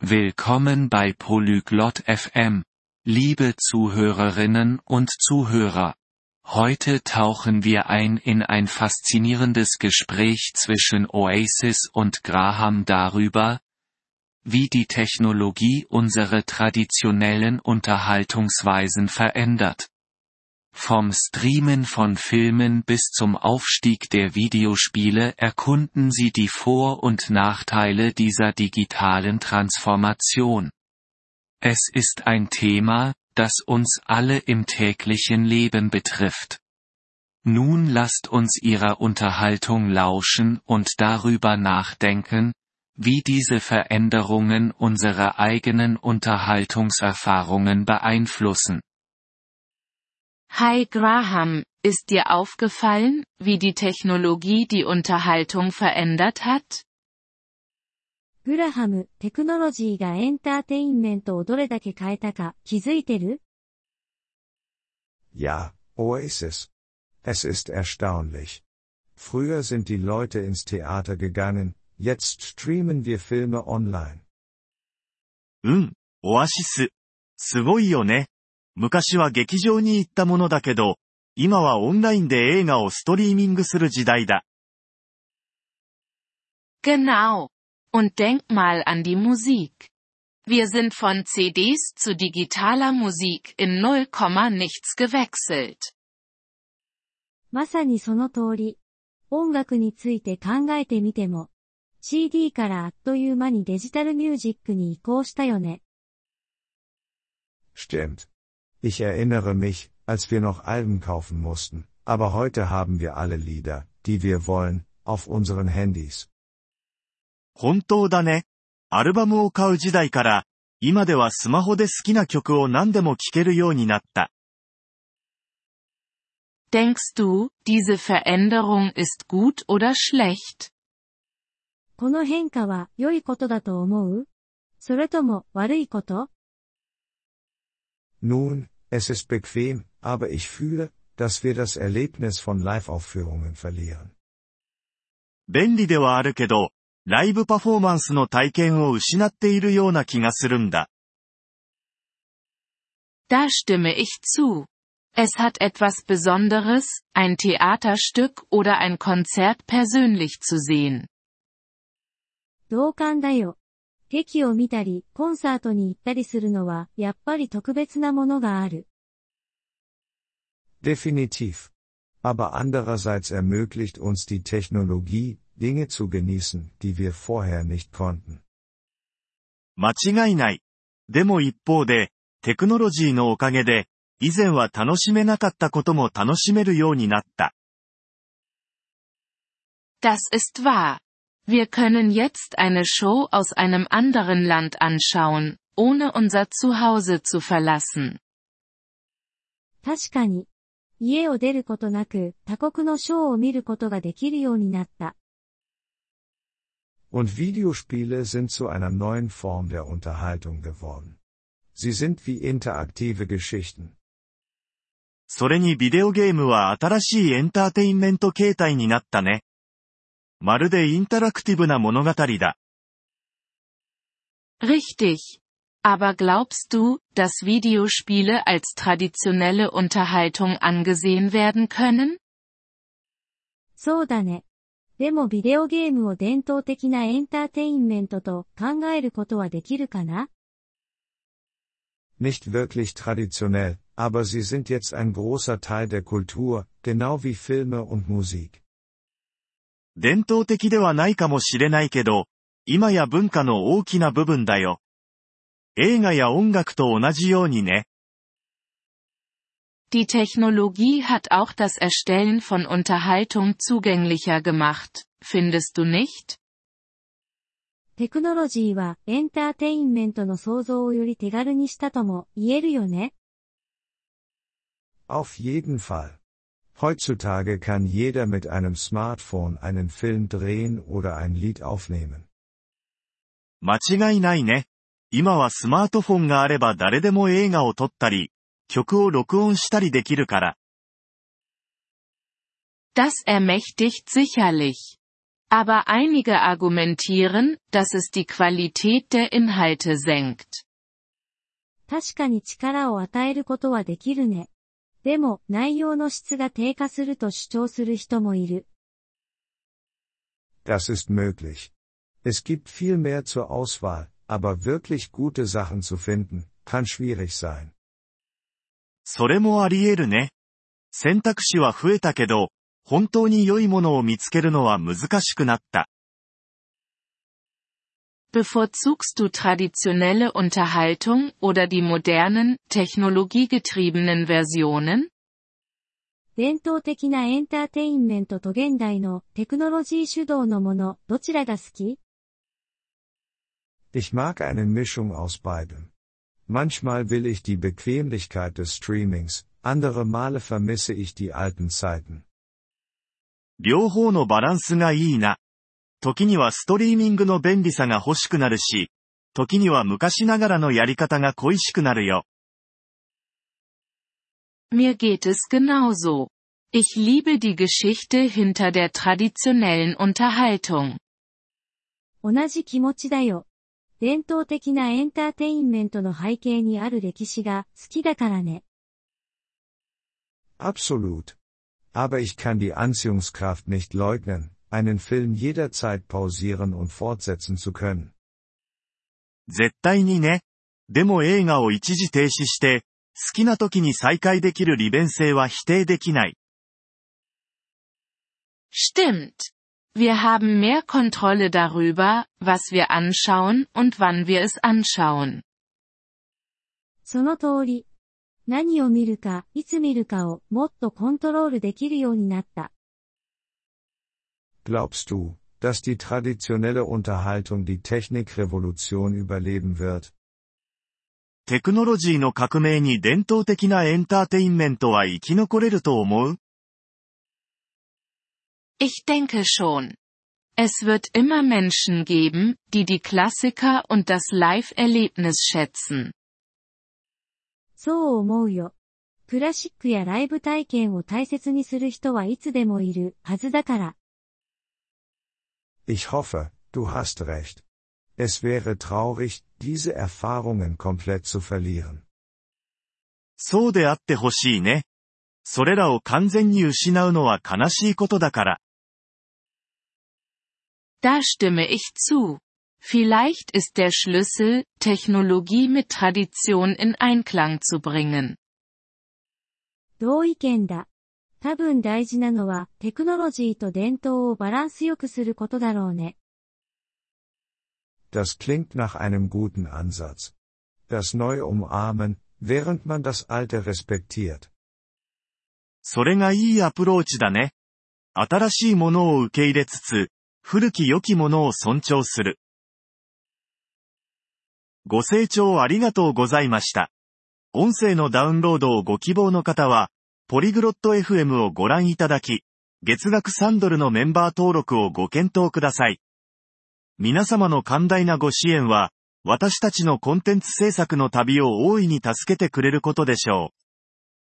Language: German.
Willkommen bei Polyglot FM, liebe Zuhörerinnen und Zuhörer. Heute tauchen wir ein in ein faszinierendes Gespräch zwischen Oasis und Graham darüber, wie die Technologie unsere traditionellen Unterhaltungsweisen verändert. Vom Streamen von Filmen bis zum Aufstieg der Videospiele erkunden sie die Vor- und Nachteile dieser digitalen Transformation. Es ist ein Thema, das uns alle im täglichen Leben betrifft. Nun lasst uns ihrer Unterhaltung lauschen und darüber nachdenken, wie diese Veränderungen unsere eigenen Unterhaltungserfahrungen beeinflussen. Hi Graham, ist dir aufgefallen, wie die Technologie die Unterhaltung verändert hat? グラハム、テクノロジーがエンターテインメントをどれだけ変えたか気づいてる Ja, Oasis. Es ist erstaunlich. Früher sind die Leute ins Theater gegangen, jetzt streamen wir Filme online. うん、オアシス。すごいよね。 昔は劇場に行ったものだけど、今はオンラインで映画をストリーミングする時代だ。Genau. Und denk mal an die Musik. Wir sind von CDs zu digitaler Musik in 0, nichts gewechselt. まさにその通り。音楽について考えてみても、CD からあっという間にデジタルミュージックに移行したよね。Stimmt. Ich erinnere mich, als wir noch Alben kaufen mussten, aber heute haben wir alle Lieder, die wir wollen, auf unseren Handys. 本当だね。アルバムを買う時代から、今ではスマホで好きな曲を何でも聴けるようになった。 Denkst du, diese Veränderung ist gut oder schlecht? この変化は良いことだと思うそれとも悪いこと Nun, es ist bequem, aber ich fühle, dass wir das Erlebnis von Live-Aufführungen verlieren. 便利ではあるけど、ライブパフォーマンスの体験を失っているような気がするんだ。 Da stimme ich zu. Es hat etwas Besonderes, ein Theaterstück oder ein Konzert persönlich zu sehen. 同感だよ。 劇を見たり、コンサートに行ったりするのは、やっぱり特別なものがある。Definitiv. Aber andererseits ermöglicht uns die Technologie, Dinge zu genießen, die wir vorher nicht konnten. 間違いない。でも一方で、テクノロジーのおかげで、以前は楽しめなかったことも楽しめるようになった。Das ist wahr. Wir können jetzt eine Show aus einem anderen Land anschauen, ohne unser Zuhause zu verlassen. 確かに。家を出ることなく、他国のショーを見ることができるようになった。 Und Videospiele sind zu einer neuen Form der Unterhaltung geworden. Sie sind wie interaktive Geschichten. それにビデオゲームは新しいエンターテインメント形態になったね。 まるでインタラクティブな物語だ。 Richtig. Aber glaubst du, dass Videospiele als traditionelle Unterhaltung angesehen werden können? そうだね。でもビデオゲームを伝統的なエンターテインメントと考えることはできるかな Nicht wirklich traditionell, aber sie sind jetzt ein großer Teil der Kultur, genau wie Filme und Musik. 伝統的ではないかもしれないけど、今や文化の大きな部分だよ。映画や音楽と同じようにね。Die Technologie hat auch das Erstellen von Unterhaltung zugänglicher gemacht, findest du nicht? テクノロジーはエンターテインメントの創造をより手軽にしたとも言えるよね。Auf jeden Fall. Heutzutage kann jeder mit einem Smartphone einen Film drehen oder ein Lied aufnehmen. 間違いないね。今はスマートフォンがあれば誰でも映画を撮ったり、曲を録音したりできるから。 Das ermächtigt sicherlich. Aber einige argumentieren, dass es die Qualität der Inhalte senkt. 確かに力を与えることはできるね。 でも、内容の質が低下すると主張する人もいる。Das ist möglich. Es gibt viel mehr zur Auswahl, aber wirklich gute Sachen zu finden, kann schwierig sein. それもあり得るね。選択肢は増えたけど、本当に良いものを見つけるのは難しくなった。Bevorzugst du traditionelle Unterhaltung oder die modernen, technologiegetriebenen Versionen? 伝統的なエンターテインメントと現代のテクノロジー主導のもの、どちらが好き Ich mag eine Mischung aus beidem. Manchmal will ich die Bequemlichkeit des Streamings, andere Male vermisse ich die alten Zeiten. 両方のバランスがいいな。 時にはストリーミングの便利さが欲しくなるし、時には昔ながらのやり方が恋しくなるよ。Mir geht es genauso. Ich liebe die Geschichte hinter der traditionellen Unterhaltung. 同じ気持ちだよ。伝統的なエンターテインメントの背景にある歴史が好きだからね。Absolut. Aber ich kann die Anziehungskraft nicht leugnen, einen Film jederzeit pausieren und fortsetzen zu können. 絶対にね。でも映画を一時停止して、好きな時に再開できる利便性は否定できない。 Stimmt. Wir haben mehr Kontrolle darüber, was wir anschauen und wann wir es anschauen. その通り。何を見るか、いつ見るかをもっとコントロールできるようになった。 Glaubst du, dass die traditionelle Unterhaltung die Technikrevolution überleben wird? テクノロジーの革命に伝統的なエンターテインメントは生き残れると思う Ich denke schon. Es wird immer Menschen geben, die die Klassiker und das Live-Erlebnis schätzen. そう思うよ。クラシックやライブ体験を大切にする人はいつでもいるはずだから。 Ich hoffe, du hast recht. Es wäre traurig, diese Erfahrungen komplett zu verlieren. そうであってほしいね。それらを完全に失うのは悲しいことだから。 Da stimme ich zu. Vielleicht ist der Schlüssel, Technologie mit Tradition in Einklang zu bringen. 同意見だ。 多分大事なのはテクノロジーと伝統をバランスよくすることだろうね。Das klingt nach einem guten Ansatz. Das Neue umarmen, während man das Alte respektiert. それがいいアプローチだね。新しいものを受け入れつつ、古き良きものを尊重する。ご清聴ありがとうございました。音声のダウンロードをご希望の方は、ポリグロット FM をご覧いただき、月額3ドルのメンバー登録をご検討ください。皆様の寛大なご支援は、私たちのコンテンツ制作の旅を大いに助けてくれることでしょう。